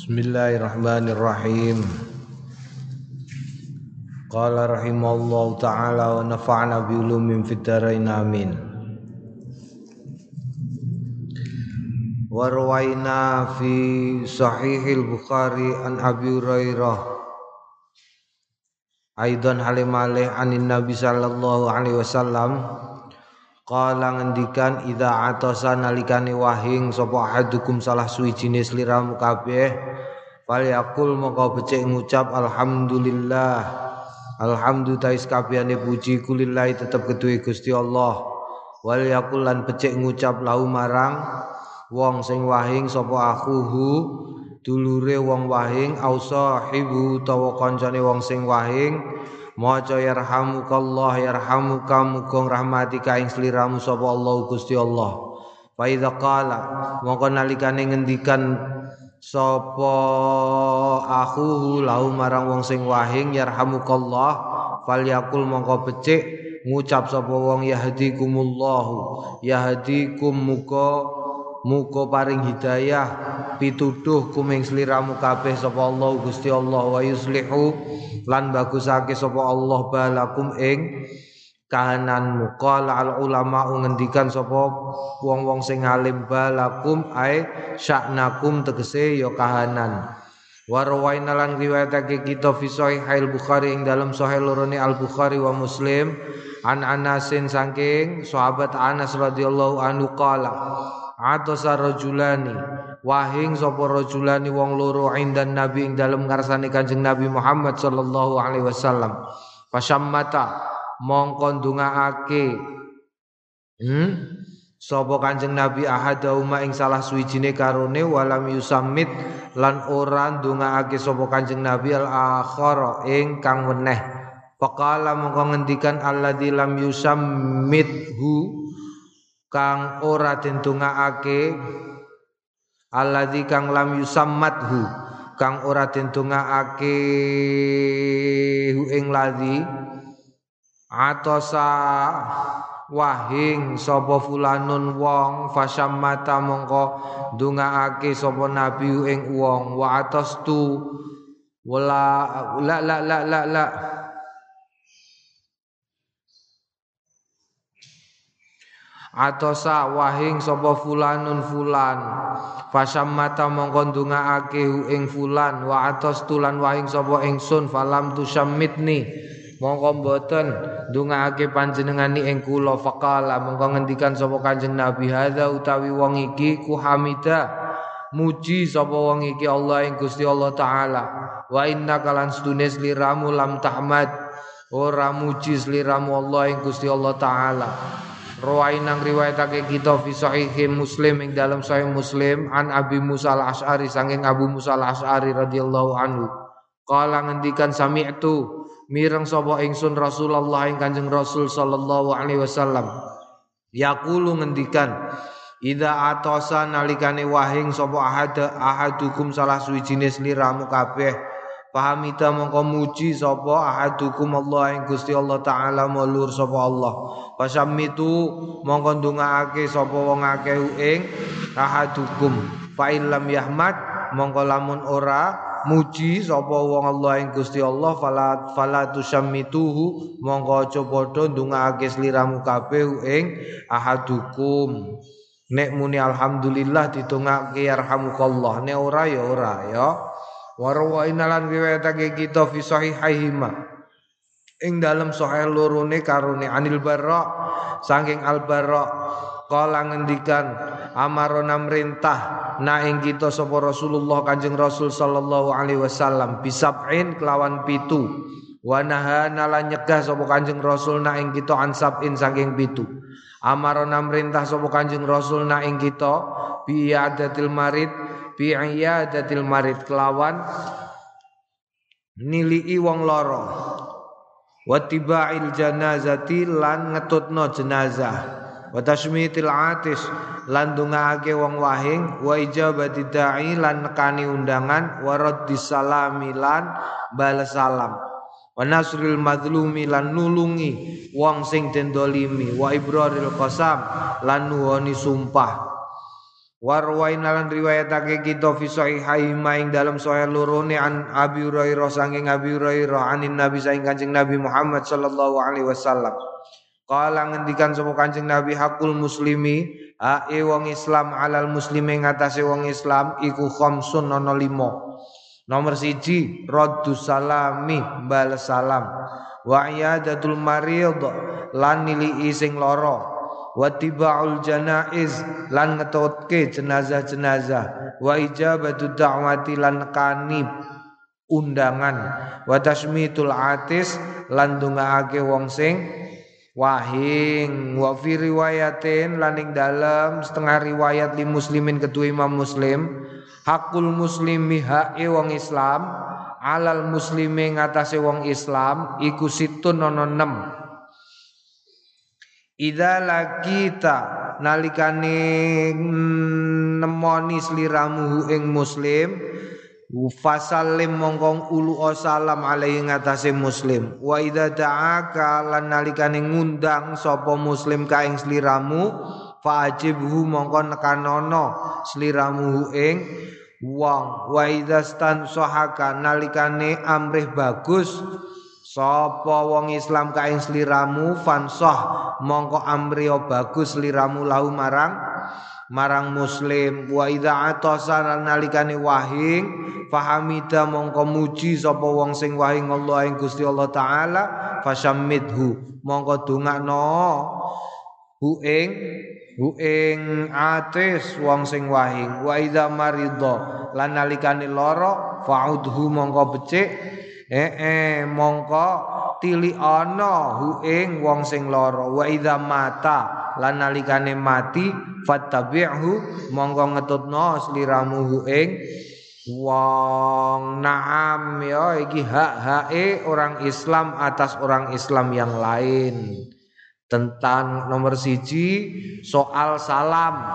Bismillahirrahmanirrahim. Qala rahimallahu taala wa nafa'na bi ulumin fid dharain amin. Warwaina fi sahihil Bukhari an Abi Hurairah Aidan halimale anin Nabi sallallahu alaihi wasallam Kala ngendikan ida atosa nalikane wahing sapa ahadukum salah suwijine sliramu kabeh falyakul moko becik ngucap alhamdulillah alhamdulillah kabehane puji kulillahi tetep kedue Gusti Allah. Wal yakul lan becik ngucap lahu marang wong sing wahing sapa akhuhu dulure wong wahing au sahibu utawa kancane wong sing wahing Maca yarhamukallah yarhamuka muga rahmati ka ing sliramu sapa Allah Gusti Allah. Fa idza qala mongko nalikane ngendikan sapa akhuhu lahu marang wong sing wahing yarhamukallah falyakul mongko becik ngucap sapa wong yahdikumullahu yahdikum muga Muka paring hidayah pituduh kuming sliramu kabeh sapa Allah Gusti Allah wa yuslihu lan bagusake sapa Allah balakum ing kahananmu qala al ulama ngendikan sapa wong-wong sing alim balakum ai sya'nakum tegese ya kahanan. Warwaina lan riwayatake kita fi sahih Bukhari ing dalam sahih lorone Al Bukhari wa Muslim an Anasin saking sahabat Anas radhiyallahu anhu qala Atasa rajulani wahing sapa rajulani wong loro indan nabi ing dalem ngarsane Kanjeng Nabi Muhammad sallallahu alaihi wasallam. Pasyammata mongko ndongaake hmm? Sapa Kanjeng Nabi ahadauma ing salah suwijine karone walam yusammit lan ora ndongaake sapa Kanjeng Nabi al akhara ing kang weneh. Faqala mongko ngendikan alladzi lam yusammithu kang ora dentungake alladzi kang lam yusammathu kang ora dentungake hu ing ladzi atosa wahing sapa fulanun wong fasammata mongko ndongaake sapa nabi ing wong wa atastu wala la la la la, la. Atosa wahing sapa fulanun fulan. Fasammata mongko ndongaake ing fulan. Wa atos tulan wahing sapa ingsun. Falam tusammitni mongko mboten ndongaake panjenengani ing kula. Faqala mongko ngendikan sapa kanjeng nabi hadza utawi wong iki ku hamida muji sapa wong iki Allah ing Gusti Allah taala. Wa inna kalan sedunes liramu lam tahmad. Ora muji sliramu Allah ing Gusti Allah taala Rawain nang riwayatake kita fi Muslim ing dalam sahih Muslim an Abi Musa al-Asy'ari saking Abu Musa al-Asy'ari radhiyallahu anhu. Kala ngendikan sami'tu mireng sapa ingsun Rasulullah ing Kanjeng Rasul sallallahu alaihi wasallam. Yaqulu ngendikan Ida atosa nalikane wahing sapa ahad ahadukum salah suwijine sliramu kabeh Pahamita mongko muji sapa ahadukum Allah ing Gusti Allah taala mulur sapa Allah. Pasammitu mongko ndongaake sapa wong akeh ing ahadukum. Fa illam yahmad mongko lamun ora muji sapa wong Allah ing Gusti Allah fala fala tusammituhu mongko aja padha ndongaake sliramu kabeh ing ahadukum. Nek muni alhamdulillah ditungake yarhamukallah. Nek ora ya ora ya. Warwa inalan riwayatake kita fi sahihaihima. Ing dalam sahih lorone karone Anil Barra saking Al Barra kala ngendikan amarona merintah na ing kita sapa Rasulullah Kanjeng Rasul sallallahu alaihi wasallam bisab'in kelawan pitu. Wa nahana nyegah sapa Kanjeng Rasul na ing kita ansabin saking pitu amarona merintah sapa Kanjeng Rasul na ing kita bi adatil marid bi iyadatil marid kelawan nilii wong loro wa tibail janazati lan ngetutno jenazah. Wa tasmitil atis lan dungaake wong wahing. Wa ijabati da'i lan nekani undangan. Wa raddis salami lan bales salam wa nasril madlumi lan nulungi wong sing den dolimi wa ibraril qasam lan nuwoni sumpah Warwain lan riwayatake kita fi sahihai ing dalam sahih lorone an Abi Hurairah saking Abi Hurairah anin Nabi saking Kanjeng Nabi Muhammad sallallahu alaihi wasallam. Kala ngendikan sapa Kanjeng Nabi hakul muslimi ae wong Islam alal muslimi ngatasé wong Islam iku khamsun ana limo. Nomor siji raddu salami bal salam. Wa iyadatul marid lan nili sing lara. Wa tibaul janaiz lan ngetotke jenazah-jenazah. Wa ijabatu da'wati lan nekani undangan. Wa tasmitul atis lan ndongaake wong sing wahing. Wa fi riwayatin lan ing dalem setengah riwayat di muslimin kedua imam muslim hakul muslimi hae wong islam alal muslimi ngatasé wong islam iku ana 6 Ida lakita nalikane nemoni sliramu ing muslim fasalim mongkong ulu salam alaihi ngatasé muslim. Wa idza ta'aka lan nalikane ngundang sapa muslim ka ing sliramu fajibhu mongko nekanono sliramu ing wong wa idza stan sohaka nalikane amrih bagus Sapa wong Islam kain sliramu fansah mongko amriyo bagus sliramu lahu marang marang muslim. Wa idza atasa nalikane wahing fahamida mongko muji sapa wong sing wahing Allah ing Gusti Allah taala fasammidhu mongko dongakno hu ing hu ing atis wong sing wahing wa idza maridha lan nalikane lara fa'udhu mongko becik eh eh mongko tili ana hu ing wong sing lara wa idza mata lan nalikane mati fattabi'hu mongko ngetutno sliramu hu ing wong naam ya iki hak-hake orang Islam atas orang Islam yang lain tentang nomor siji soal salam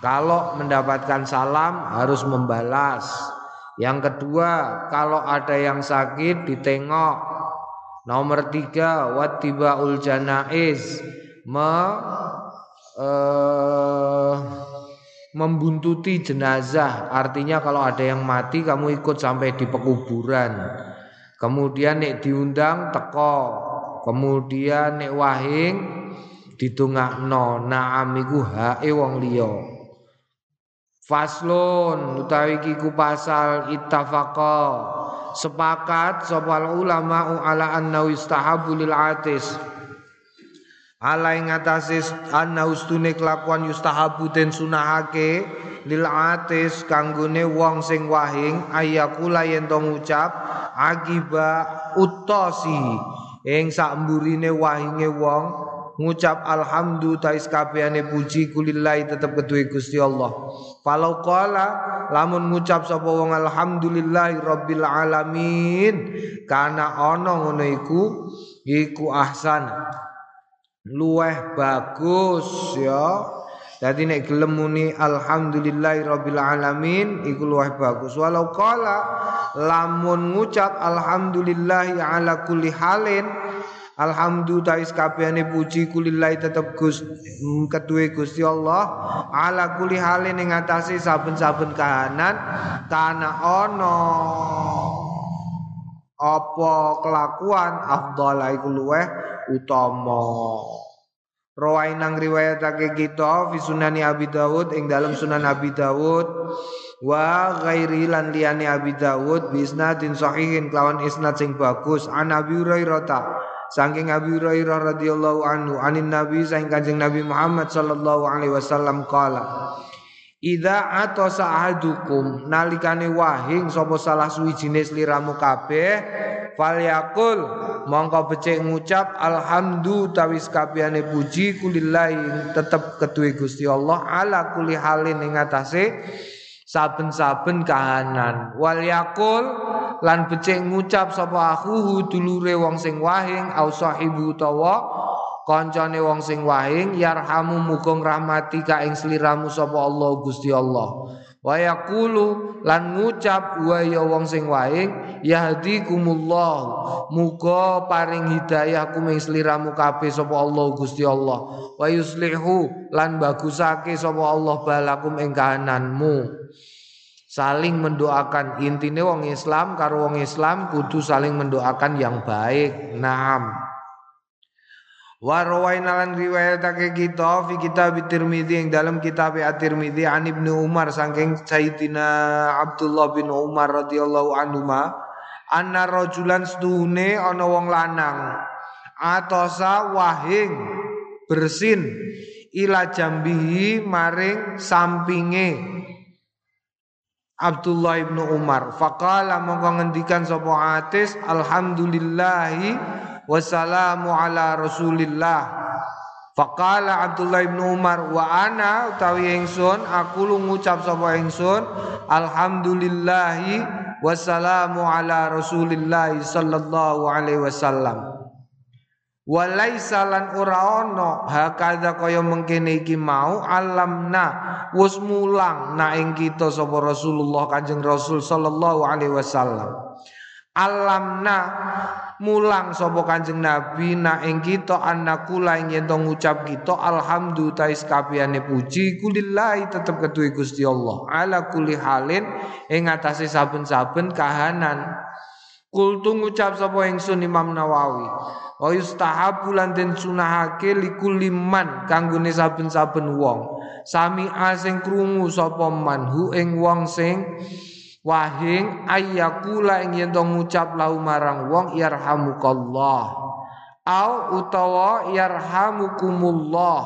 kalau mendapatkan salam harus membalas yang kedua, kalau ada yang sakit ditengok. Nomor tiga, ul janaiz me, uh, membuntuti jenazah. Artinya kalau ada yang mati kamu ikut sampai di pekuburan. Kemudian nek diundang teko. Kemudian nek wahing ditungakno. Naam iku hae wong liya. Faslun utawi kiku pasal ittafaqa sepakat sopal ulama ala anna istahabu lil atis ala ing atase anna ustune kelakuan yustahabu den sunahake lil atis kanggone wong sing wahing ayakula yen to ngucap akiba utosi ing sak mburine wahinge wong ngucap alhamdu tais kabehane puji kulillahi tetep kedue Gusti Allah. Falau qala lamun ngucap sapa wong alhamdulillahi rabbil alamin kana ana ngono iku iku ahsan. Luweh bagus ya. Dadi nek gelem muni alhamdulillahi rabbil alamin iku luweh bagus. Walau qala lamun ngucap alhamdulillahi ala kulli halin Alhamdulillah kabehane puji kulillahi tetep Gus mm, ketuwe Gusti Allah ala kuli halin ing atase saben-saben kahanan kana ana apa kelakuan afdal iku luweh utama Rawain nang riwayatake kita fi sunani Abi Dawud ing dalam sunan Abi Dawud wa ghairi lan liyane Abi Dawud bisnadin sahihin kelawan isnad sing bagus. An Abi Hurairah Saking Abi Hurairah radhiyallahu anhu anin Nabi saking Kanjeng Nabi Muhammad sallallahu alaihi wasallam qala Ida atau sa'adukum nalikane wahing sapa salah suwijine sliramu kabeh falyakul mongko becik ngucap alhamdu tawis kabehane puji kulillahi tetep keduwe Gusti Allah ala kuli halin ing atase saben-saben kahanan. Wal yakul lan becik ngucap sapa akhuhu dulure wong sing wahing au sahibu utawa kancane wong sing wahing yarhamu muga rahmati ka ing sliramu sapa Allah Gusti Allah. Wa yaqulu lan ngucap wa ya wong sing wahing yahdikumullah muga paring hidayah kuming sliramu kabeh sapa Allah Gusti Allah. Wa yuslihu lan bagusake sapa Allah balakum ing kahananmu. Saling mendoakan. Intine wong Islam karo wong Islam kudu saling mendoakan yang baik. Naam Wa rawaina riwayatake kita fi kitab Tirmizi yang dalam kitab At-Tirmizi an Ibnu Umar saking Sayyidina Abdullah bin Umar radhiyallahu anhu ma anna rajulan stune ana wong lanang atosa wahing bersin ila jambihi maring sampinge. Abdullah ibnu Umar faqala mongko ngendikan sapa atis alhamdulillahi wassalamu ala rasulillah. Faqala Abdullah bin Umar wa ana utawi ingsun aku lu ngucap sapa ingsun alhamdulillahi wassalamu ala rasulillah sallallahu alaihi wasallam. Walaisa lan ora ana hakadha kaya mengkene iki mau alamna wis mulang na kita sapa Rasulullah Kanjeng Rasul sallallahu alaihi wasallam. Alamna mulang sapa Kanjeng Nabi na ing kita annakula ing yen ngucap kita alhamdulillah tais kabehane puji kulillahi tetep ketuwe Gusti Allah ala kulli halin ing atase saben-saben kahanan. Kultu ngucap sapa ingsun Imam Nawawi wa yustahabu lan den sunahake likulli man kanggone saben-saben wong sami asing krungu sapa man hu ing wong sing wahing ayyakula ing yen ngucap lahu marang wong yarhamukallah. Au utawa yarhamukumullah.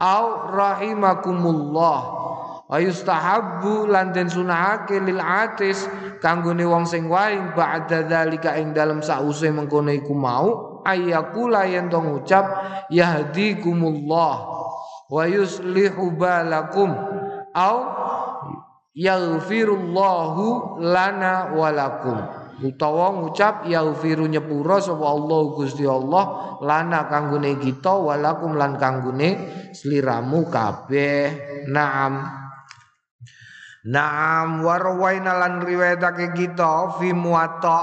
Au rahimakumullah. Wa yustahabbu lan den sunahake lil atis kanggone wong sing wahing ba'da dzalika ing dalem sause mengkono iku mau. Ayyakula yen to ngucap yahdikumullah. Wa yuslihu balakum. Au yaghfirullahu lana walakum utawa ngucap yaghfiru nyepura sapa Allah Gusti Allah lana kanggone kita walakum lan kanggone sliramu kabeh. Naam. Naam warwaina lan riwayatake kita fi muwatta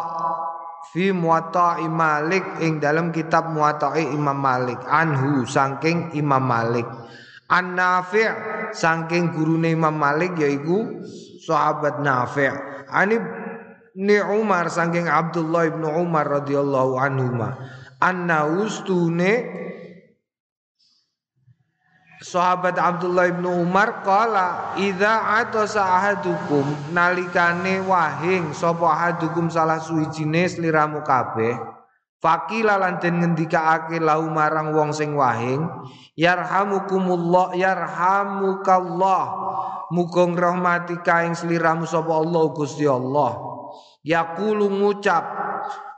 fi muwatta Malik ing dalam kitab muwatta Imam Malik anhu saking Imam Malik. An Nafi' saking gurune Imam Malik yaiku sahabat Nafi' Ani ni Umar saking Abdullah ibnu Umar radhiyallahu anhu ma anna ustune Sahabat Abdullah ibnu Umar kala idza atasa ahadukum nalikane wahing sapa ahadukum salah suwijine sliramu kabeh Fakila lan den ngendikaake lahu marang wong sing wahing yarhamukumullah yarhamukallah. Muga ngrahmati kaing sliramu sapa Allah Gusti Allah. Yaqulu ngucap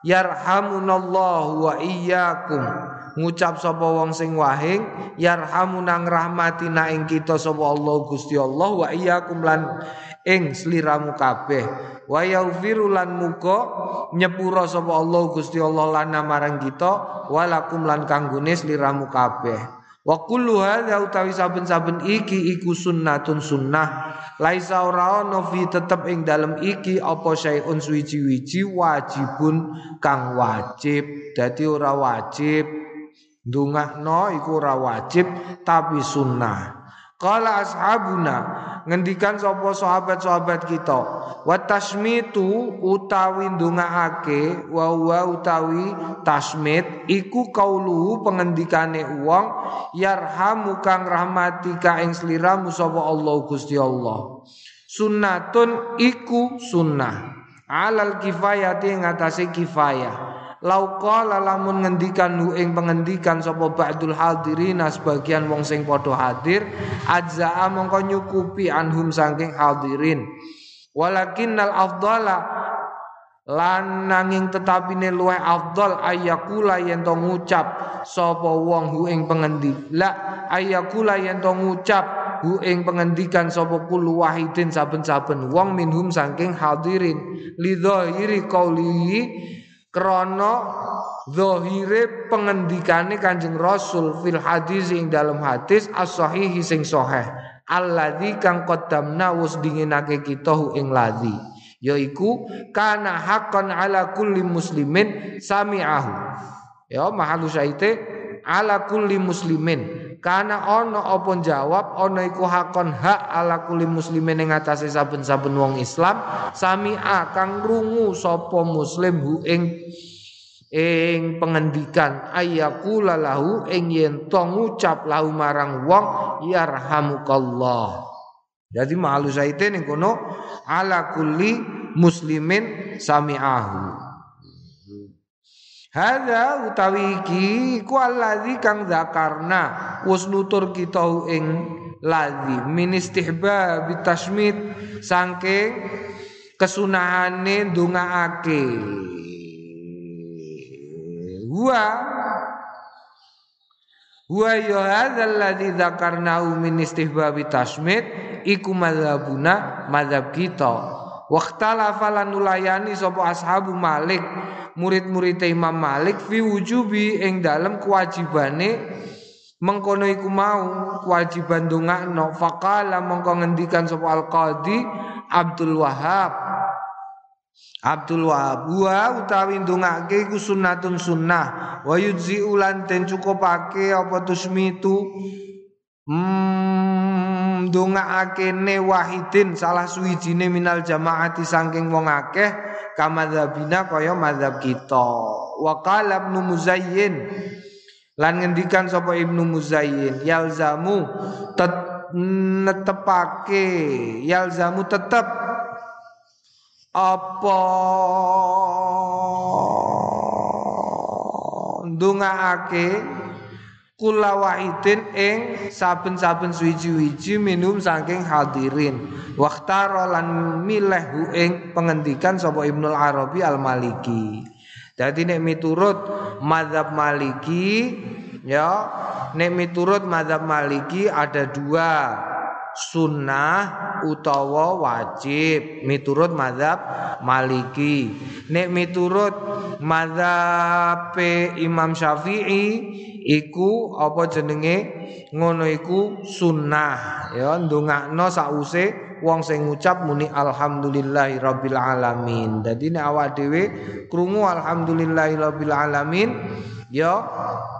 yarhamunallahu wa iyyakum. Ngucap sapa wong sing wahing yarhamuna ngrahmati na ing kita sapa Allah Gusti Allah wa iyyakum. Lan ing sliramu kabeh. Wa yaghfiru lan muga nyepura sapa Allah Gusti Allah lana marang kita walakum lan kanggone sliramu kabeh. Wa kullu hadza utawi saben-saben iki iku sunnatun sunnah. Laisa ora ono fi tetep ing dalem iki apa syai'un suwiji-wiji wajibun kang wajib. Dadi ora wajib ndongakno iku ora wajib tapi sunnah Kala ashabuna ngendikan sapa sahabat-sahabat kita. Wa tasmitu utawi ndongaake wa wa utawi tasmit iku kaulu pengendikane wong yarhamu kang rahmati ka ing sliramu sapa Allah Gusti Allah. Sunnatun iku sunnah. Alal kifayati ngatasi kifayah Lauqala lamun ngendikan hu ing pengendikan sapa ba'dul hadirin sebagian wong sing padha hadir ajza'a mongko nyukupi anhum saking hadirin. Walakinnal afdala lan nanging tetapine luwih afdal ayakula yen to ngucap sapa wong hu ing pengendi. La ayakula yen to ngucap hu ing pengendikan sapa kul wahidin saben-saben wong minhum saking hadirin. Lidhahiri qauli Krono zahire pengendikane Kanjeng Rasul fil hadis ing dalam hadis as-sahihi sing sahih. Alladzi kang qaddamna wis dinginake kita hu ing ladzi yaiku kana haqqan ala kulli muslimin sami'ahu. Ya mahalu saite ala kulli muslimin karena ono apa jawab ono iku hakon hak ala kulli muslimin ing atase saben-saben wong Islam. Sami kang krungu sapa muslim hu ing ing pengendikan. Ayakula lahu ing yen to ngucap lahu marang wong yarhamukallah. Jadi malu saite ning kono ala kulli muslimin sami'ahu Hadza utawi iki ku allazi kang zakarna wis nutur kita ing ladzi min istihbab tasmid saking kesunahane ndongaake Wa Wa ya hadzal ladzi dzakarnahu min istihbabi tasmid iku madzhabuna madzhab kita. Waqtalafa lan nulayani sapa ashabu Malik. Murid-murid Imam Malik fi wujubi ing dalem kewajibane mengkono iku mau kewajiban dongakno faqala mengko ngendikan sapa al-qadi Abdul Wahab Abdul Wahab wa utawi ndongake iku sunnatun sunnah. Wa yujzi ulan den cukupake apa tusmitu? Hmm ndongake ne wahidin salah suwijine minal jamaati saking wong akeh kamadzhabina kaya mazhab kita. Wa qala ibnu muzayyin lan ngendikan sapa ibnu muzayyin yalzamu tet netepake yalzamu tetep apa? Ndongaake kula wahidin ing saben-saben suwiji-wiji minum saking hadirin. Waqtara lan milih ing pengendikan sapa Ibnu Arabi Al-Maliki. Dadi nek miturut mazhab Maliki ya nek miturut mazhab Maliki ada dua sunnah utawa wajib. Miturut mazhab Maliki. Nek miturut mazhab Imam Syafi'i iku apa jenenge? Ngono iku sunnah. Ya ndongakno sause wong sing ngucap muni alhamdulillahi rabbil alamin. Dadi nek awak dhewe krungu alhamdulillahi rabbil alamin ya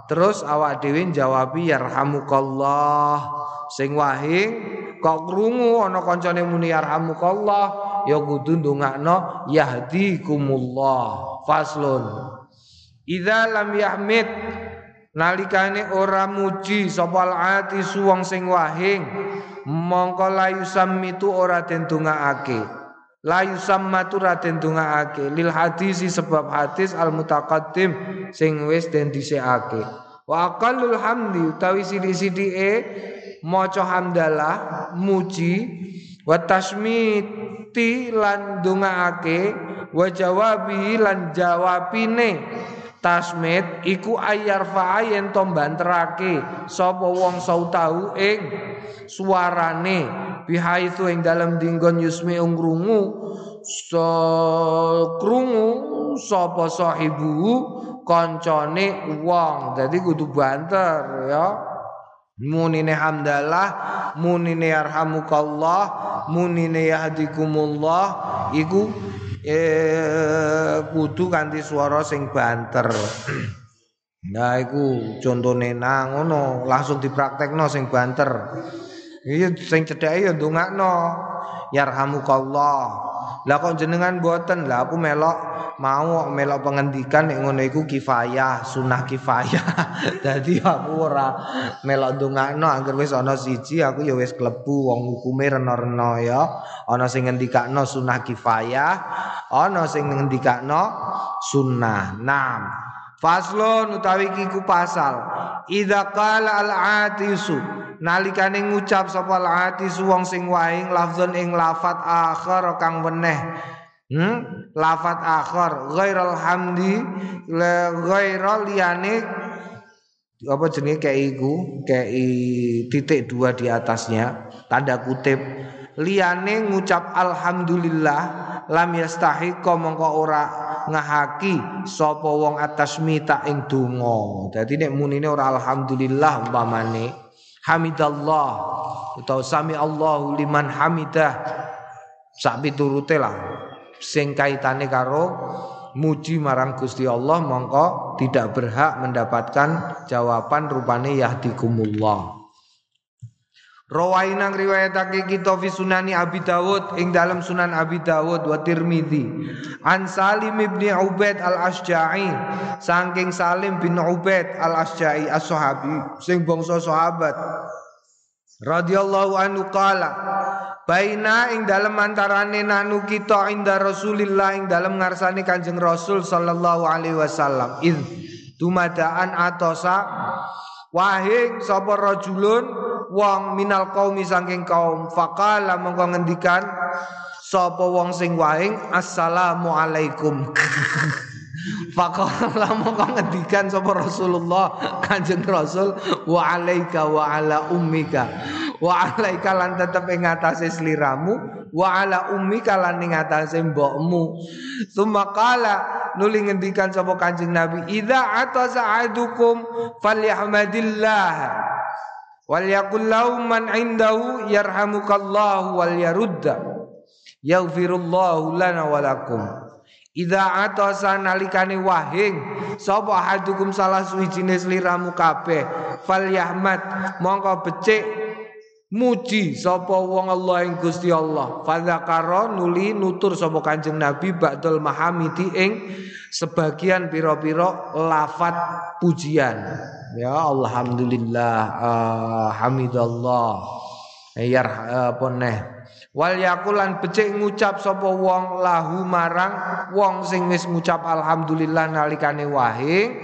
terus awak dhewe jawabi yarhamukallah. Sing wahing kok krungu ana kancane muni yarhamukallah ya kudu ndongakno yahdikumullah faslun. Idza lam yahmid nalikane ora muji sapa ati suwong sing wahing mongko layu samitu ora den dongakake. Layu sammatu ora den dongakake. Lil hadisi sebab hadis al mutaqaddim sing wis den dhisikake wa aqallul hamdi utawi sidi-sidike maca hamdalah muji wa tasmiti lan dongaake wa jawabi lan jawabine tasmit iku ayar yen to banterake. Sapa wong sautahu ing suarane. Bihaitsu ing dalam dinggon yusmi ungrungu. So krungu sapa sahibu kancane wong. Dadi kudu banter ya. Munine hamdalah, munine yarhamukallah, munine yahdikumullah. Iku eh kudu kanthi swara sing banter. Nah iku contone nang ngono, langsung dipraktekno sing banter. Iya sing cedhake ya ndongakno. Yarhamukallah. Lah kok jenengan boten, lah aku melok mau melok pengendikan nek ngono iku kifayah, sunah kifayah. Dadi aku ora melok ndongakno anggere wis ana siji aku ya wis klebu wong hukume rena-rena ya. Ana sing ngendikakno sunah kifayah, ana sing ngendikakno sunnah. Naam. Faslun utawi kiku pasal. Idza qala al-atisu nalikane ngucap sapa al-atisu wong sing waing lafzon ing lafat akhir kang weneh. Hmm? Lafat akhir. Ghairal hamdi ghairal liyane apa jenenge kayak iku kayak titik dua di atasnya tanda kutip liyane ngucap alhamdulillah lam yastahiqa mongko ora ngahaki sapa wong atas mita ing donga. Dadi nek munine ora alhamdulillah umpamane hamidallah. Utawa sami Allahu liman hamidah. Sak piturute lah. Sing kaitane karo muji marang Gusti Allah mongko tidak berhak mendapatkan jawaban rupane yahdikumullah Rawaina riwayatake kita fi sunani Abi Dawud ing dalam Sunan Abi Dawud wa Tirmizi. An Salim ibni Ubaid al-Asja'i saking Salim bin Ubaid al-Asja'i as-sahabi sing bangsa sahabat. Radhiyallahu anhu qala Baina ing dalam antarane nanu kita inda Rasulillah ing dalam ngarsane Kanjeng Rasul sallallahu alaihi wasallam. Id tumadaan atosa wahing sapa rajulun wong minal qaumi saking kaum faqala mongko ngendikan sapa wong sing waing assalamu alaikum. Faqala mongko ngendikan sapa Rasulullah Kanjeng Rasul wa alaika wa ala ummika. Wa alaika lan tetep ing atase sliramu wa ala ummika lan ing atase mbokmu. Summa qala nuli ngendikan sapa Kanjeng Nabi idza atasa adukum falyahmadillah Wal lahum man indahu yarhamukallahu wal yarudda yaghfirullahu lana walakum. Idza atasa nalikane wahing sapa hadukum salah suwijine sliramu kabeh falyahmad mongko becik muji sapa wong Allah ing Gusti Allah fadzakara nuli nutur sapa Kanjeng Nabi ba'dul mahamidi ing sebagian pira-pira lafat pujian Ya alhamdulillah uh, hamidallah. Yar apa neh. Wal yakulan becik ngucap sapa wong lahu marang wong sing wis ngucap alhamdulillah nalikane wahing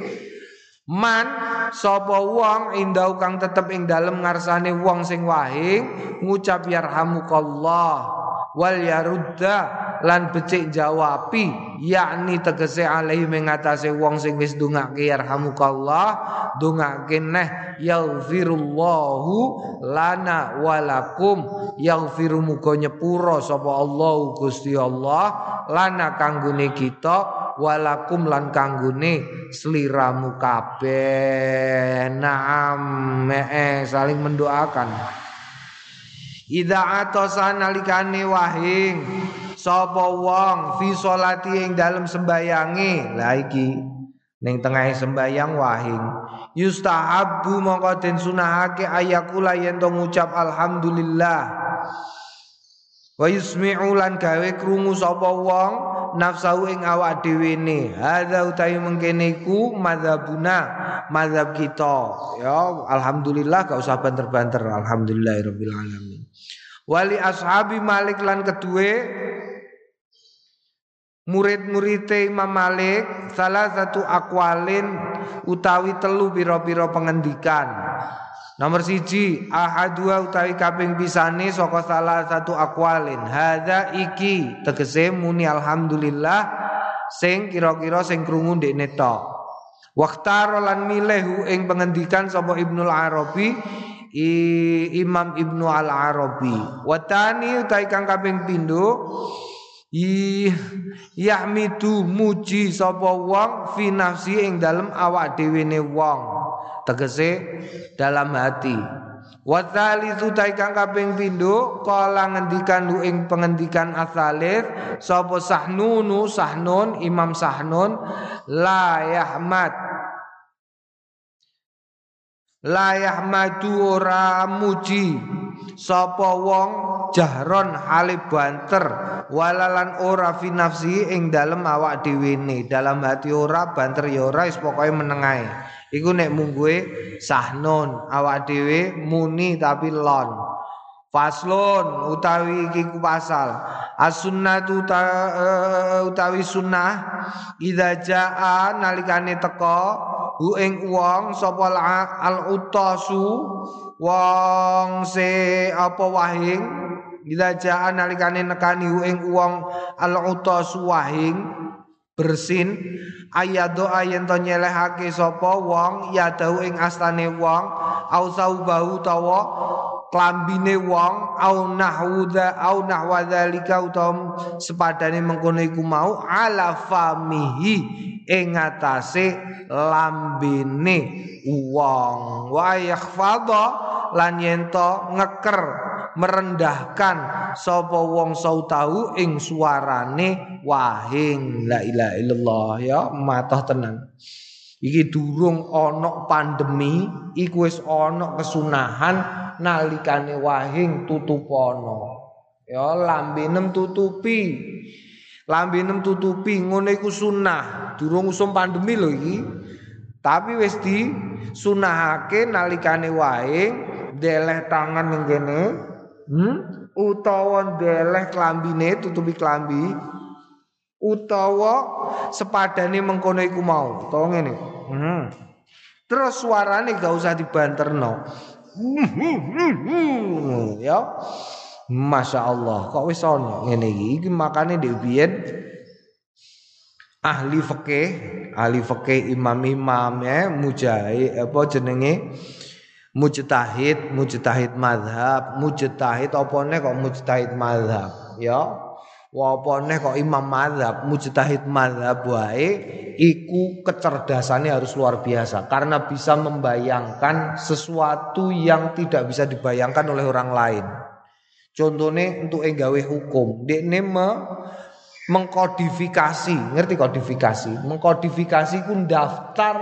Man sapa wong indau kang tetep ing dalem ngarsane wong sing wahing ngucap yarhamukallah wal yarudda lan becik jawabi yakni tegese alaihi mengatasi wong sing wis ndongake yarhamukallah ndongake neh yaghfirullahu lana walakum yaghfiru muga nyepuro sapa Allah Gusti Allah lana kanggone kita walakum lan kanggone sliramu kabeh. Naam eh saling mendoakan Ida atosa nalikane wahing sapa wong fi salati ing dalem sembayange. Lah iki ning tengah sembayang wahing. Yustahabbu mongko den sunahake ayakula yen to ngucap alhamdulillah. Wa yusmi'u lan gawe krungu sapa wong nafsu ing awak dhewe ne. Hadza utawi mengkene iku madzhabuna, madzhab kita. Ya alhamdulillah gak usah banter-banter. Alhamdulillahirabbil alamin wali ashabi Malik lan kedue murid-muride Imam Malik salah satu akwalin utawi telu pira-pira pengendikan. Nomor siji ahadua utawi kaping pisane saka salah satu akwalin. Hadza iki tegese muni alhamdulillah sing kira-kira sing krungu ndekne tok. Waktaro lan milehu ing pengendikan sapa Ibnul Arabi I, Imam Ibnu Al Arabi. Watani utai kang kaping pindho I yahmidu muji sapa wong fi nafsi ing dalem awak dhewe ne wong. Tegese dalam hati. Wa tsalitsu ta kang kaping pindho kala ngendikan ing pengendikan asalif sapa sahnunu sahnun Imam Sahnun la yahmad layah madu ora muji. Sapa wong jahron hale banter walalan ora fi nafsi ing dalem awak dhewe dalam hati ora banter ya ora wis pokoke menengae iku nek sahnun awak dhewe muni tapi lon. Faslon utawi iki ku pasal. As-sunnatu uh, utawi sunnah idza jaa nalikane teka ing wong sapa al utasu wong se apa wahing? Idza jaa nalikane nekani ing wong al utasu wahing? Bersin. Ayado ayen to nyelehake sapa wong? Yadau ing astane wong. Au saubahu tawa klambine wong au nahwudha au nahwadzalika utam sepadane mengkono iku mau ala famihi ing atase lambene wong. Wa yakhfadha lan yento ngeker merendahkan sapa wong sautahu ing suarane wahing. La ilaha illallah ya matah tenan iki durung ana pandemi iku wis ana kesunahan nalikane wahing tutupono. Ya lambinem tutupi. Lambinem tutupi ngono iku sunah. Durung usum pandemi lho iki. Tapi wis di sunahake nalikane wae deleh tangan ning kene hmm? Utawa deleh klambine tutupi klambi utawa sepadane mengkono iku mau. Utawa ngene hmm. Terus suarane gak usah dibanterno. Ya. Masya Allah kok wis ana ngene iki iki makane dhek biyen ahli fikih ahli fikih imam-imam ya mujahid apa jenenge? Mujtahid mujtahid madhab mujtahid apa kok mujtahid madhab ya apa ne kok imam madhab mujtahid madhab wae iku kecerdasannya harus luar biasa. Karena bisa membayangkan sesuatu yang tidak bisa dibayangkan oleh orang lain. Contohnya untuk enggawe hukum, dekne me mengkodifikasi, ngerti kodifikasi? Mengkodifikasi ku daftar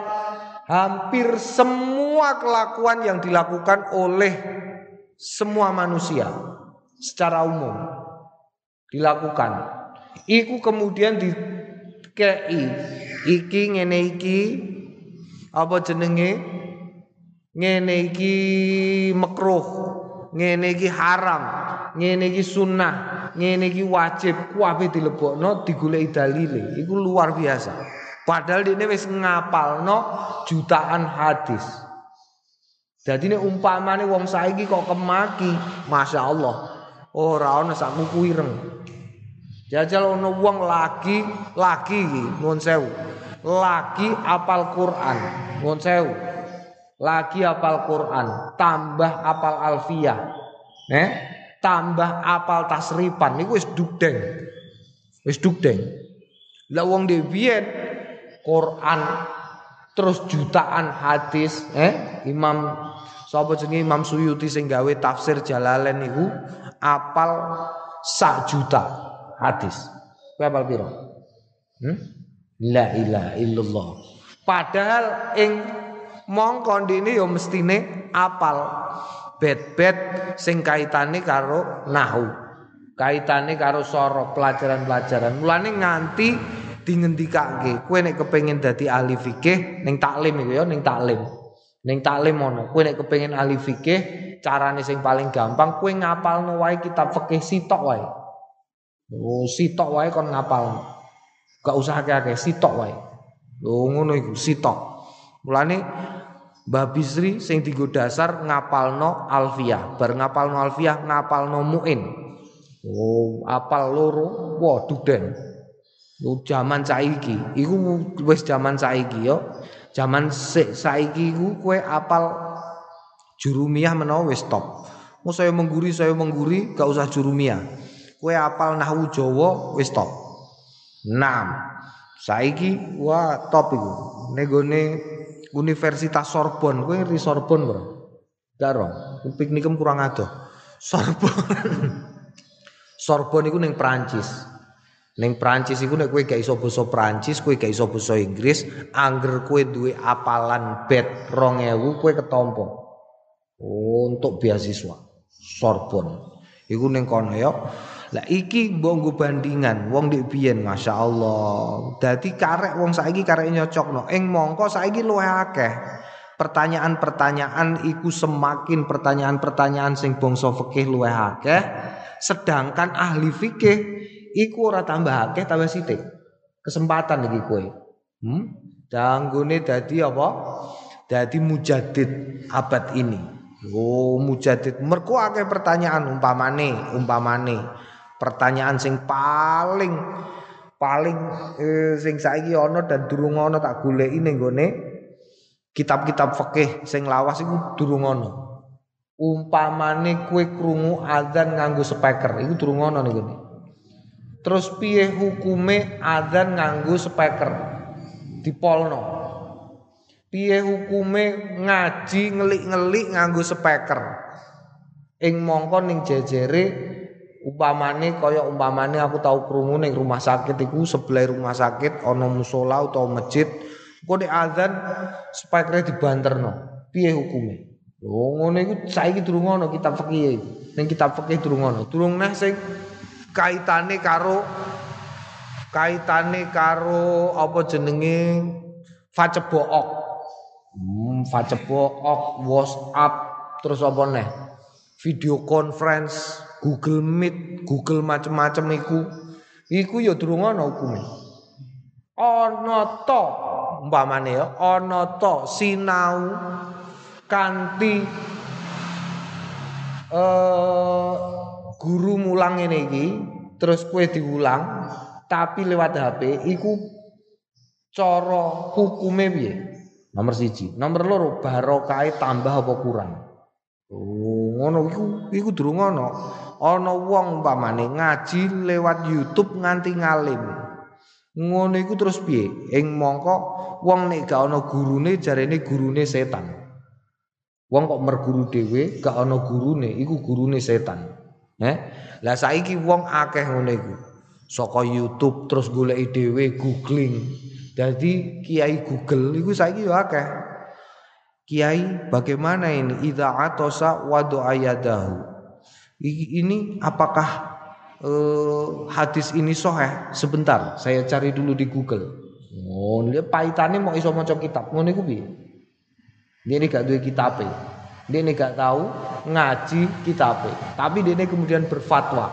hampir semua kelakuan yang dilakukan oleh semua manusia secara umum dilakukan. Iku kemudian di KI iki ngene iki apa jenenge ngene iki makruh ngene iki haram ngene iki sunnah, ngene iki wajib, kuwabe dilebokno digoleki dalile. Iku luar biasa. Padahal dene wis ngapalno jutaan hadis. Jadi ini umpamane wong saiki kok kemaki, masya Allah, ora ana sak kuku ireng. Jajal ono wong lagi iki nuwun sewu. Lagi apal Quran, nuwun sewu. Lagi apal Quran, tambah apal alfiyah. Eh? tambah apal tasripan niku wis dugdeng. Wis dugdeng. Lah wong dhewe Quran terus jutaan hadis eh Imam sapa jenenge Imam Suyuti sing gawe tafsir Jalalain niku apal sak juta hadis. Kowe apal piro? Hmm? La ilaha illallah. Padahal ing mongko ndene ya mestine apal bet-bet sing kaitane karo nahu. Kaitane karo soro pelajaran-pelajaran. Mulane nganti dingendikake, kowe nek kepengin dadi ahli fikih ning taklim iku ya ning taklim. Ning taklim ono, kowe nek kepengin ahli fikih, carane sing paling gampang kowe ngapalno wae kitab fikih sitok wae. Oh, sitok wae kon ngapal. Gak usah akeh-akeh, sitok wae. Lho ngono iku, sitok. Mulane Mbah Bisri sing digo dasar ngapalno alfiah, bar ngapalno alfiah ngapalno muin. Oh, apal loro, wah duden. Lu zaman saiki, iku wis zaman saiki yo. Zaman saiki iku kowe apal jurumiyah menawa wis top. Mau saya mengguri, saya mengguri, gak usah jurumiyah. Kowe apal nahwu Jawa wis top. 6. Saiki wah top iku. Negone Universitas Sorbonne, kowe ngerti Sorbonne bro? Gak roh, piknikem kurang adoh. Sorbonne. Sorbonne iku ning Prancis. Ning Prancis iku nek kowe gak iso basa Prancis, kowe gak iso basa Inggris, angger kowe duwe apalan bet 2000 kowe ketompo. untuk beasiswa Sorbonne. Iku ning kono ya. Lah iki mbok bandingan wong dik biyen masyaallah. Dadi karek wong saiki karek nyocokno. Ing mongko saiki luwih akeh. Pertanyaan-pertanyaan iku semakin pertanyaan-pertanyaan sing bangsa fikih luwih akeh, sedangkan ahli fikih iku ora tambah akeh tambah sithik. Kesempatan iki kowe. Hmm? Danggone dadi apa? Dadi mujadid abad ini. Oh, mujadid. Merko akeh pertanyaan umpamane, umpamane pertanyaan sing paling paling eh, sing saiki ana dan durung ana tak goleki ning gone kitab-kitab fikih sing lawas iku durung ana. Umpamane kowe krungu azan nganggo speaker, iku durung ana ning. Terus piye hukume azan nganggo speaker? Dipolno. Piye hukume ngaji ngelik-ngelik nganggo speaker. Ing mongko ning jejere umpamane kaya umpamane aku tahu krungu ning rumah sakit iku sebelah rumah sakit ana musola utawa masjid kok nek azan speakere dibanterno. Piye hukume? Lho ngono iku saiki durung ana kitab fikih. Ning kitab fikih durung ana. Durung neh sing kaitane karo kaitane karo apa jenenge Facebook. Hmm, Facebook, WhatsApp, terus apa nih? Video conference, Google Meet, Google macem-macem iku. Iku ya durung ana hukume. Ana to umpamane ya, ana to sinau kanthi eh guru mulang ngene iki, terus kue diulang tapi lewat HP iku cara hukume piye? Nomor siji. Nomor loro barokah tambah apa kurang? Oh, ngono iku iku durung ana. Ana wong umpamane ngaji lewat YouTube nganti ngalim. Ngono iku terus piye? Ing mongko wong nek gak ana gurune jarene gurune setan. Wong kok merguru dhewe gak ana gurune iku gurune setan. Eh? Lah saiki wong akeh ngono iku. Saka YouTube terus goleki dhewe googling jadi kiai Google itu saya yo akeh. Kiai bagaimana ini idza atosa wa ayadahu. Ini apakah uh, hadis ini soheh? Sebentar, saya cari dulu di Google. Oh, dia paitane mau iso maca kitab. Ngono iku piye? Dia ini gak duwe kitabe. Dia ini gak tahu ngaji kitabe. Tapi dia ini kemudian berfatwa.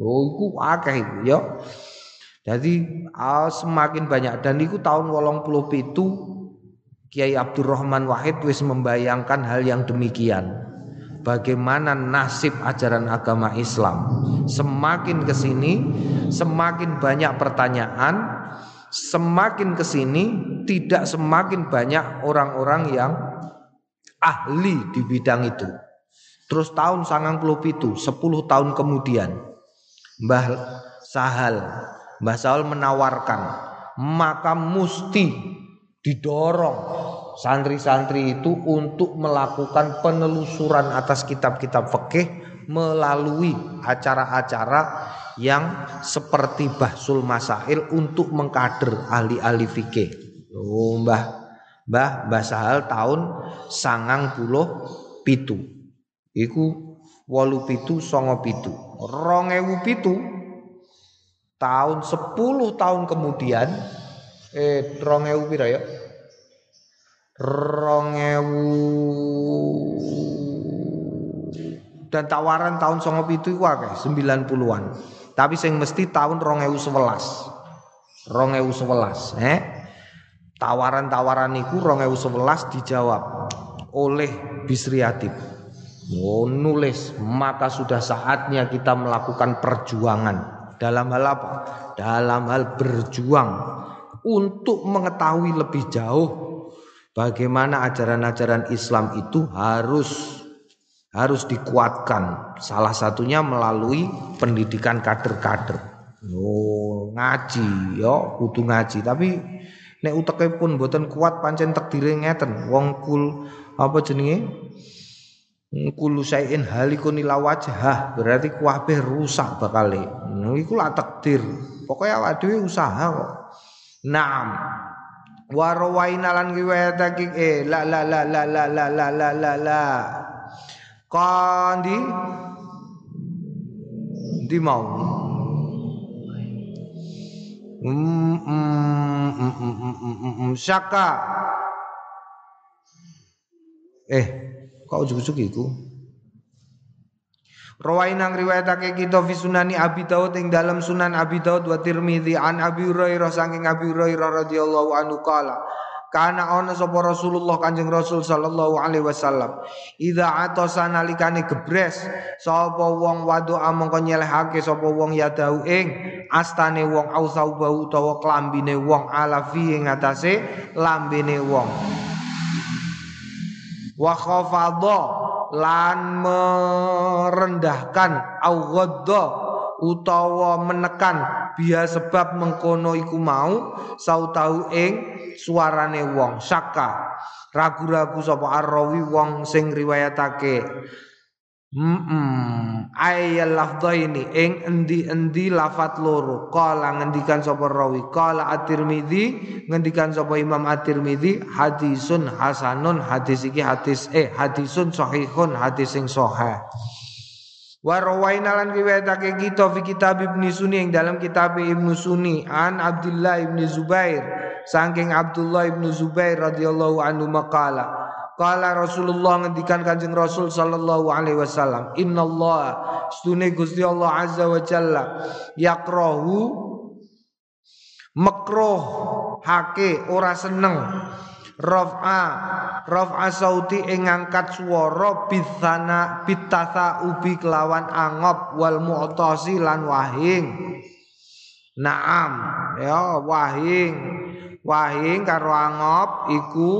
Oh, iku akeh iku ya. Jadi uh, semakin banyak dan itu tahun puluh itu Kiai Abdurrahman Wahid wis membayangkan hal yang demikian. Bagaimana nasib ajaran agama Islam semakin ke sini semakin banyak pertanyaan, semakin ke sini tidak semakin banyak orang-orang yang ahli di bidang itu. Terus tahun sangang puluh itu, 10 tahun kemudian, Mbah Sahal Mbah Saul menawarkan maka mesti didorong santri-santri itu untuk melakukan penelusuran atas kitab-kitab fikih melalui acara-acara yang seperti bahsul masail untuk mengkader ahli-ahli fikih. Oh, Mbah Mbah Mbah Sahal tahun sangang puluh pitu. Iku walu pitu songo pitu. Rongewu pitu tahun 10 tahun kemudian eh rongewu pira ya rongewu dan tawaran tahun songo itu akeh 90-an tapi sing mesti tahun rongewu sewelas. Rongewu sewelas eh tawaran-tawaran rongewu sewelas dijawab oleh Bisri Atib oh, nulis maka sudah saatnya kita melakukan perjuangan. Dalam hal apa? Dalam hal berjuang untuk mengetahui lebih jauh bagaimana ajaran-ajaran Islam itu harus harus dikuatkan. Salah satunya melalui pendidikan kader-kader. Oh, ngaji yo kudu ngaji. Tapi nek uteke pun mboten kuat pancen takdire ngeten. Wong kul apa jenenge? Kulu sayin halikun ila wajhah berarti kabeh rusak bakal nah, iku lah takdir. Pokoknya awak dhewe usaha kok. Naam wa rawaina lan riwayatake eh la la la la la la la la la la. Kandi di mau? Mm, mm, mm, syaka. Eh Kok ujug-ujug iku? Rawainang riwayatake kita fi sunani Abi Daud ing dalam sunan Abi Daud wa Tirmidzi an Abi Hurairah saking Abi Hurairah radhiyallahu anhu kala Kana ana sapa Rasulullah Kanjeng Rasul sallallahu alaihi wasallam idza atasa nalikane gebres sapa wong wadu mongko nyelehake sapa wong yadau ing astane wong ausau bau utawa klambine wong ala fi ing atase lambene wong. Wa khafadha lan merendahkan au utawa menekan. Biya sebab mengkono iku mau sautahu ing suarane wong saka ragu-ragu sapa arrawi wong sing riwayatake Hmm, ayal lafdhaini ing endi-endi lafat loro. Qala ngendikan sapa rawi, qala at-Tirmizi ngendikan sapa Imam at-Tirmizi hadisun hasanun hadis iki hadis eh hadisun sahihun hadis sing sahih. Wa rawaina lan kita fi kitab Ibnu Sunni ing dalam kitab Ibnu Sunni an Abdullah Ibnu Zubair saking Abdullah Ibnu Zubair radhiyallahu anhu maqala Kala Rasulullah ngendikan Kanjeng Rasul sallallahu alaihi wasallam, "Innallaha stune Gusti Allah azza wa jalla yakrahu makruh hake ora seneng raf'a raf'a sauti ing ngangkat swara bitsana bitasa ubi kelawan angop wal mu'tasi lan wahing. Naam ya wahing. Wahing karo angop iku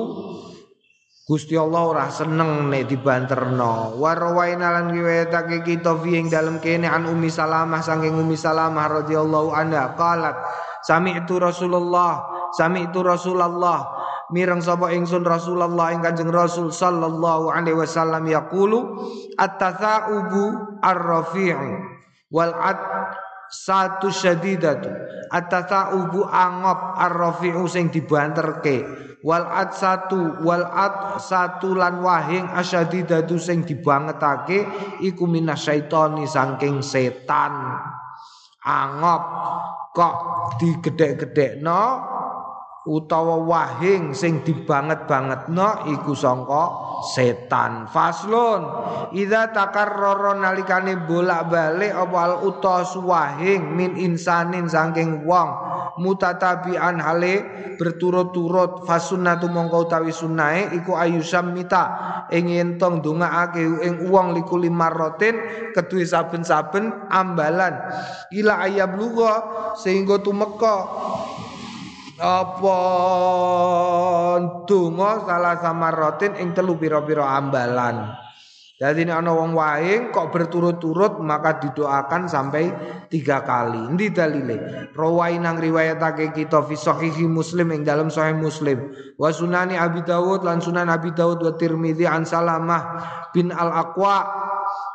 Gusti Allah ora seneng nek dibanterno. Warwaina lan riwayatake kita fi ing dalem kene an Ummi Salamah saking Ummi Salamah radhiyallahu anha qalat sami'tu Rasulullah sami'tu Rasulullah mireng sapa ingsun Rasulullah ing Kanjeng Rasul sallallahu alaihi wasallam yaqulu at-tasaubu ar-rafi'u wal at satu syadidatu at-tasaubu angop ar-rafi'u sing dibanterke. Wal ad satu wal ad satu lan wahing asyadidatu sing dibangetake iku minasyaitoni saking setan. Angop. Kok digedhek-gedhekno utawa wahing sing dibanget-bangetno iku sangka setan. Faslun idza takarrara nalikane bolak-balik apa al utas wahing min insanin saking wong mutatabian hale berturut-turut. Fasunnatu mongko utawi sunnahe iku ayusam mita ing entong ndongaake ing wong likuli marrotin kedue saben-saben ambalan. Ila ayab luga sehingga tumeka apa donga salah samarotin ing telu pira-pira ambalan jadi ini ana wong wahing kok berturut-turut maka didoakan sampai tiga kali. Ini dalile. Rawai nang riwayatake kita fi Muslim ing dalam sahih Muslim. Wa sunani Abi Dawud lan sunan Abi Dawud wa Tirmidzi an Salamah bin Al-Aqwa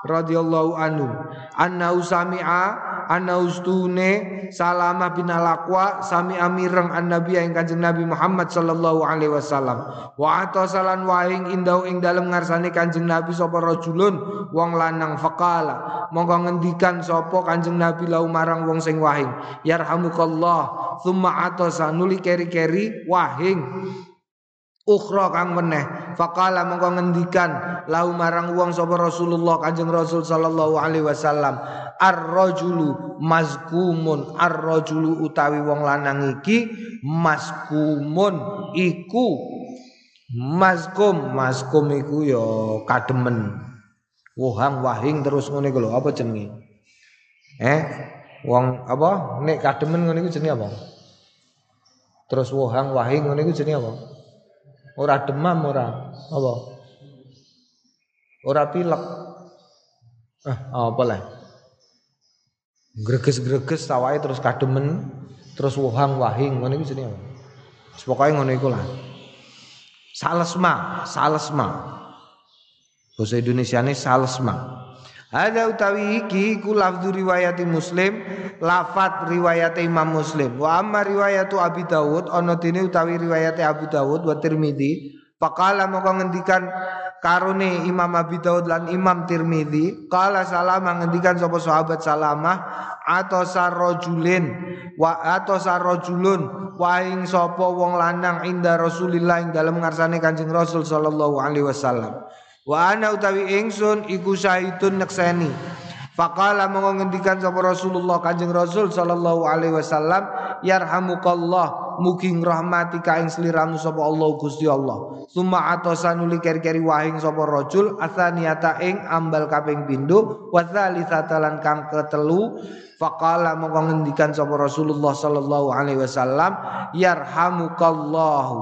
radhiyallahu anhu. Anna usami'a anna ustune Salamah bin Al-Aqwa sami amireng an Nabi ing Kanjeng Nabi Muhammad sallallahu alaihi wasallam. Wa atasalan wahing indau ing dalem ngarsane Kanjeng Nabi sapa rajulun wong lanang faqala monggo ngendikan sapa Kanjeng Nabi lau marang wong sing wahing yarhamukallah thumma atasa nuli keri-keri wahing ukhra kang meneh. Faqala mongko ngendikan lau marang wong sapa Rasulullah Kanjeng Rasul sallallahu alaihi wasallam ar-rajulu mazkumun. Ar-rajulu utawi wong lanang iki mazkumun. Iku mazkum. Mazkum iku ya kademen. Wohang wahing terus ngene lho apa jenenge? Eh wong apa? Nek kademen ngene iku jenenge apa? Terus wohang wahing ngene iku jenenge apa Ora demam ora. Apa? Ora pilek. Eh, apa lah? Greges-greges sawai terus kademen, terus wuhang wahing, ngono iku jenenge? Pokoke ngono iku lah. Salesma, salesma. Bahasa Indonesia ini salesma. Ada utawi iki ku lafdhu riwayati Muslim, lafat riwayat Imam Muslim. Wa amma riwayatu Abi Dawud ana dene utawi riwayat Abu Dawud wa Tirmizi, faqala moko ngendikan karone Imam Abi Dawud lan Imam Tirmizi, qala salama ngendikan sapa sahabat Salamah atau sarojulin wa atau sarojulun wahing sapa wong lanang inda Rasulillah ing dalem ngarsane Kanjeng Rasul sallallahu alaihi wasallam. Wa ana utawi ingsun iku syahidun nekseni. Faqala monggo ngendikan sapa Rasulullah Kanjeng Rasul sallallahu alaihi wasallam, yarhamukallah mugi rahmati ka ing sliramu sapa Allah Gusti Allah. Summa atosan uli keri-keri wahing sapa rajul asaniyata ing ambal kaping pindho wa dzalitsata lan kang ketelu. Faqala mongko ngendikan sapa Rasulullah sallallahu alaihi wasallam yarhamukallahu.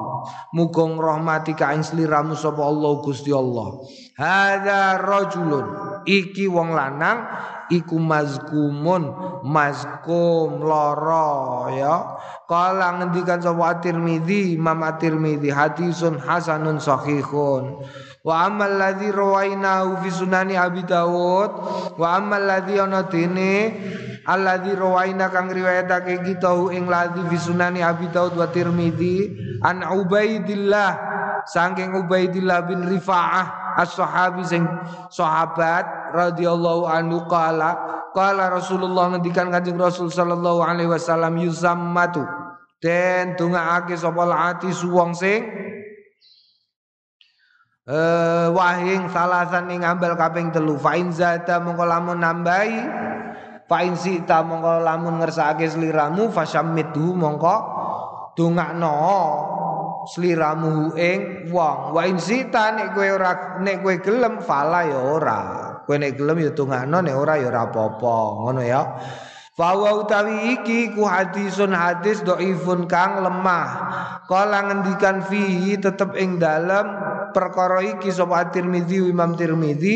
Muga rahmati ka ing sliramu sapa Allah Gusti Allah. Hadza rajulun. Iki wong lanang iku mazkumun mazkum loro ya. Kala ngendikan sapa at-Tirmidzi Imam at-Tirmidzi hadisun hasanun sahihun. Wa amal ladzi rawainahu fi sunani Abi Dawud wa amal ladzi ana dene alladzi rawaina kang riwayatake kita ing ladzi fi sunani Abi Dawud wa Tirmidzi an Ubaidillah saking Ubaidillah bin Rifa'ah as-sahabi sing sahabat radhiyallahu anhu qala qala Rasulullah ngendikan Kanjeng Rasul sallallahu alaihi wasallam yusammatu den dongaake sapa ati suwong sing eh wahing salasan ing ambal kaping telu. Fa in zata mongko lamun nambahi. Fa in sita mongko lamun ngersakake sliramu fasyammitu mongko dongakno sliramu ing wong. Wa in sita nek kowe ora nek kowe gelem fala ya ora. Kowe nek gelem ya tungakno nek ora ya ora apa-apa. Ngono ya. Fawa utawi iki ku hadisun hadis doifun kang lemah. Kala ngendikan fihi tetep ing dalem perkara iki sapa Tirmizi Imam Tirmizi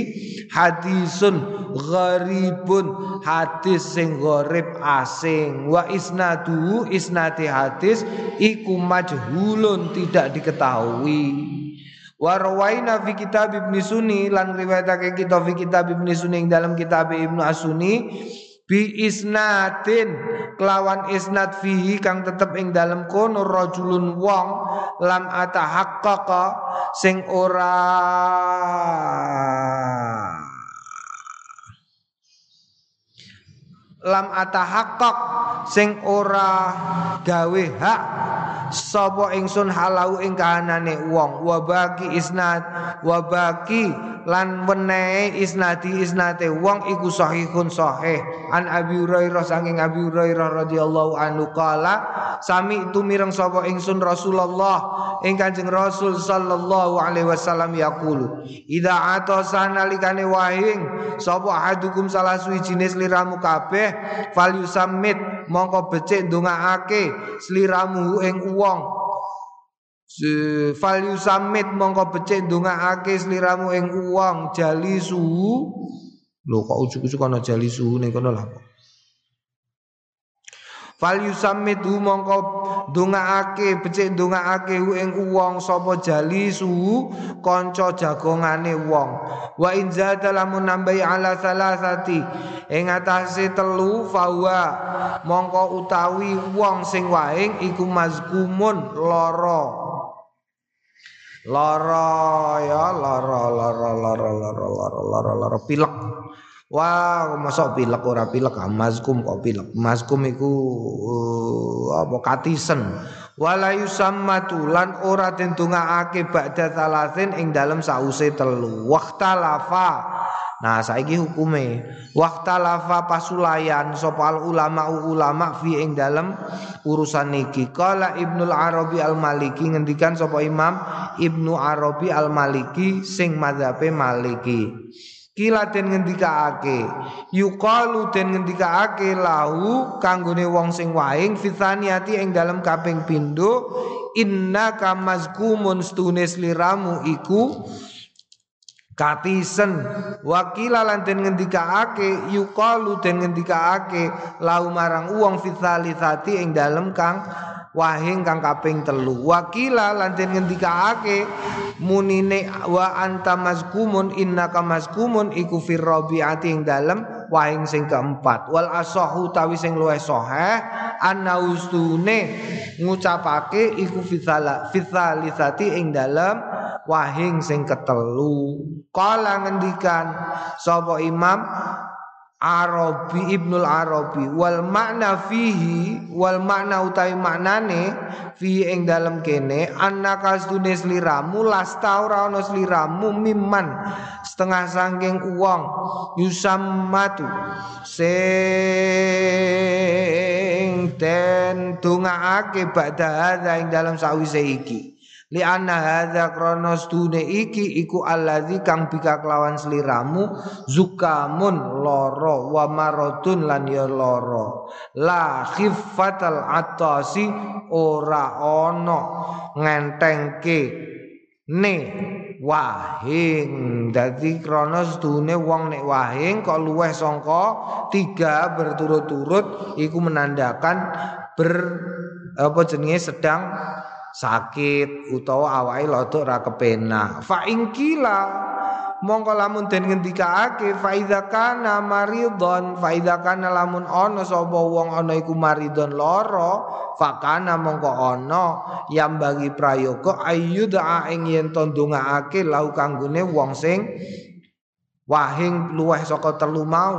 hadisun gharibun hadis sing gharib asing. Wa isnadu isnati hadis iku majhulun tidak diketahui. Warwaina fi kitab Ibnu Sunni lan riwayatake kita fi kitab Ibnu Sunni dalam kitab Ibnu Asuni bi isnatin kelawan isnad fihi kang tetep ing dalam kono rajulun wong lam atahaqqaqa sing ora lam atahaqqaq sing ora gawe hak sapa ingsun halau ing kahanane wong. Wa baki isnad wa lan wenehe isnadi isnate wong iku sahihun sahih. An Abi Hurairah saking Abi Hurairah radhiyallahu anhu qala sami itu mireng sapa ingsun Rasulullah. Ing Kanjeng Rasul sallallahu alaihi wasallam yaqulu idza atasa nalikane wahing sapa hadukum salah suwijine sliramu kabeh fal yusammit mongko becik ndongaake sliramu ing wong fal yusammit mongko becik ndongaake sliramu ing wong jali suhu. Lho kok ujug-ujug ana jali suhu ning kono Fal yusammitu mongko ndongaake becik ndongaake ing wong sapa jali suhu kanca jagongane wong. Wa in zada lamun nambahi ala salasati ing atase telu fawa mongko utawi wong sing waing iku mazkumun lara. Lara ya lara lara lara lara lara lara lara pilek Wah, masuk pilek ora pilek, ah, mazkum kok pilek. Mazkum iku uh, apa katisen. Wala yusammatu lan ora den dongakake ba'da salasin ing dalem sause telu. Waqtalafa. Nah, saiki hukume waqtalafa pasulayan sapa ulama ulama fi ing dalem urusan niki. Qala Ibnul Arabi Al-Maliki ngendikan sapa Imam Ibnu Arabi Al-Maliki sing mazhabe Maliki. Kila den ngendikaake yuqalu den ngendikaake lahu kanggone wong sing waing fitaniati ing dalam kaping pindho inna kamazkumun stunes liramu iku katisen wakila lan den ngendikaake yuqalu den ngendikaake lahu marang wong fitalisati ing dalam kang wahing kang kaping telu. Wakila lan den ngendikaake munine wa anta mazkumun innaka mazkumun iku fir rabiati ing dalem wahing sing keempat. Wal asahu tawi sing luwih sahih anna ustune ngucapake iku fithala fithalisati ing dalem wahing sing ketelu. Kala ngendikan sapa imam Arabi Ibnul Arabi. Wal makna fihi wal makna utawi maknane fi ing dalam kene annaka sedune sliramu lasta ora ana sliramu mimman setengah sangking uang yusammatu sing den dongaake badha ing dalam sawise iki li anna hadza kronos dune iki iku allazi kang bika kelawan sliramu zukamun loro wa maradun lan ya loro. La khiffatal atasi ora ana ngentengke ne wahing. Dadi krana sedune wong nek wahing kok luweh sangka tiga berturut-turut iku menandakan ber apa jenenge sedang sakit utawa awake lodok ora kepenak fa ingkila mongko lamun den ngendikaake fa idza kana maridon fa idza kana lamun ana sapa wong ana iku maridon lara fa kana mongko ana yang bagi prayoga ayyudha ing yen to ndongaake lau kanggone wong sing wahing luweh saka telu mau.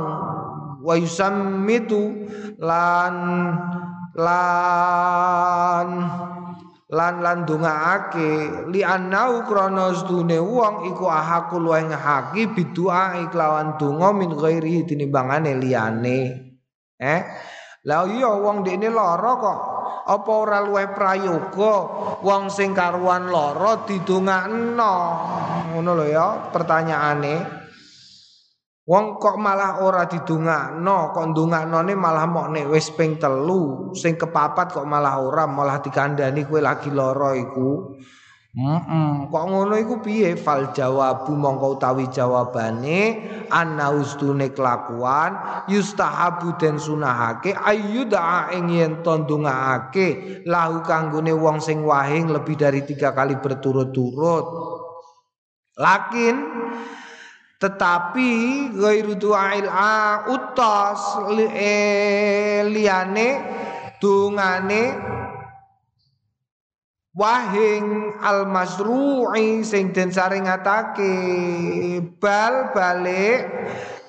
Wa yusammitu lan lan lan lan dongaake li annau krana sedune wong iku ahaku luwih ngehaki bidua iklawan donga min ghairi tinimbangane liyane. Eh? Lah iya wong dekne lara kok. Apa ora luwih prayoga? Wong sing karuan lara didongakno. Ngono lho ya pertanyaane Wong kok malah ora didongakno, kok ndongaknone malah mok nek wis ping telu, sing kepapat kok malah ora, malah dikandani kowe lagi lara iku. Mm kok ngono iku piye? Fal jawabu mongko utawi jawabane ana ustune kelakuan yustahabu den sunahake ayyuda ing yen to ndongaake lahu kanggone wong sing wahing lebih dari tiga kali berturut-turut. Lakin tetapi ghairu du'ail utas li, eh, liane dungane wahing al masru'i sing den saringatake bal balik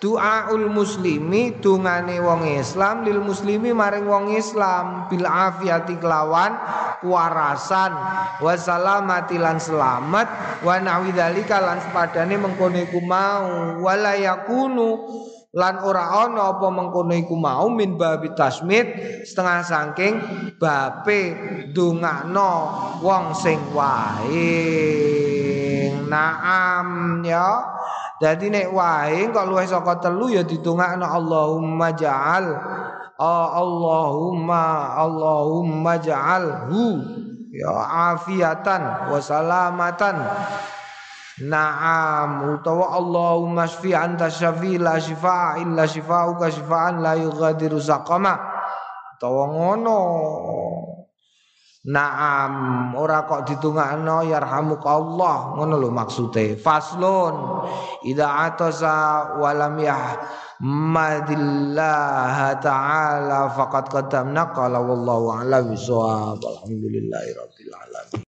Doaul muslimi dungane wong Islam lil muslimi maring wong Islam. Bil afiati kelawan warasan. Wa salamati lan selamat. Wa nahwi dzalika lan sepadane mengkono iku mau. Wala yakunu lan ora ana apa mengkono iku mau min babi tasmid. Setengah saking bape dongakno wong sing wae. Naam ya Dadi nek wae kok luwih saka telu ya ditungakno Allahumma ja'al oh, Allahumma Allahumma ja'alhu ya afiatan wa salamatan Naam utawa Allahumma shfi anta syafi la shifa illa shifauka shifaan la yughadiru saqama utawa ngono Naam ora kok ditungakno yarhamukallah ngono lho maksude faslun idza atasa walam yahmadillah ta'ala faqad qaddamna qala wallahu a'lam bisawab alhamdulillahi rabbil alamin